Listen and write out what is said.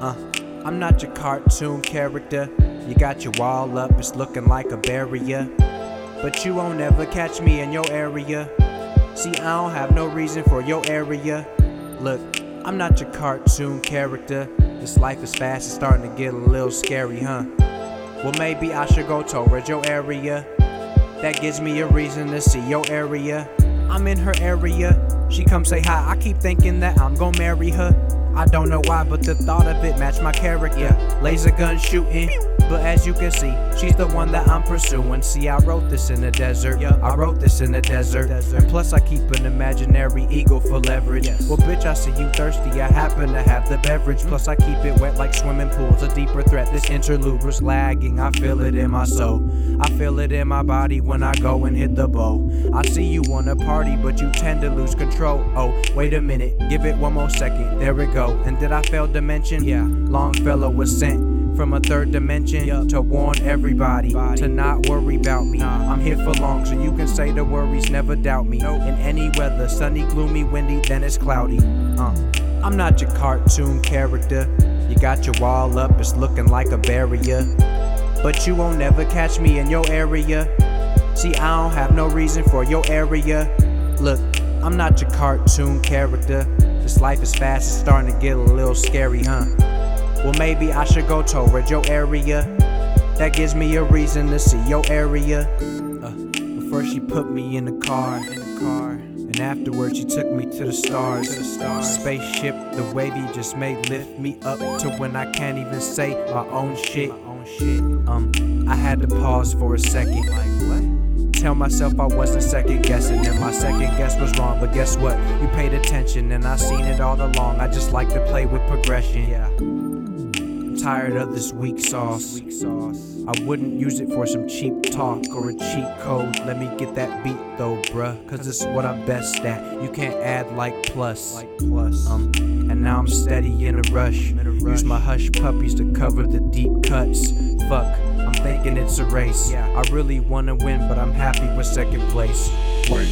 Uh, I'm not your cartoon character. You got your wall up, it's looking like a barrier. But you won't ever catch me in your area. See, I don't have no reason for your area. Look, I'm not your cartoon character. This life is fast, it's starting to get a little scary, huh? Well, maybe I should go towards your area. That gives me a reason to see your area. I'm in her area. She come say hi. I keep thinking that I'm gonna marry her. I don't know why, but the thought of it matched my character. Laser gun shooting. But as you can see, she's the one that I'm pursuing. See, I wrote this in the desert. I wrote this in the desert. And plus, I keep an imaginary eagle for leverage. Well, bitch, I see you thirsty. I happen to have the beverage. Mm-hmm. Plus, I keep it wet like swimming pools. A deeper threat. This interlude was lagging. I feel it in my soul. I feel it in my body when I go and hit the bow. I see you wanna party, but you tend to lose control. Oh, wait a minute. Give it one more second. There we And did I fail to mention? Yeah, Longfellow was sent from a third dimension to warn everybody to not worry about me. I'm here for long, so you can say the worries never doubt me. In any weather, sunny, gloomy, windy, then it's cloudy. Uh, I'm not your cartoon character. You got your wall up, it's looking like a barrier. But you won't never catch me in your area. See, I don't have no reason for your area. Look, I'm not your cartoon character. This life is fast, it's starting to get a little scary, huh? Well, maybe I should go towards your area. That gives me a reason to see your area. Uh, but first, she put me in the car, in the car. And afterwards, she took me to the stars. To the stars. Spaceship, the wavy just may lift me up to when I can't even say my own shit. My own shit. Um, I had to pause for a second. Like what? Tell myself I wasn't second guessing, and my second guess was wrong. But guess what? You paid attention, and I seen it all along. I just like to play with progression. Yeah I'm tired of this weak sauce. I wouldn't use it for some cheap talk or a cheat code. Let me get that beat though, bruh, cause it's what I'm best at. You can't add like plus. Um, and now I'm steady in a rush. Use my hush puppies to cover the deep cuts. Fuck, thinking it's a race. I really wanna win, but I'm happy with second place. Wait.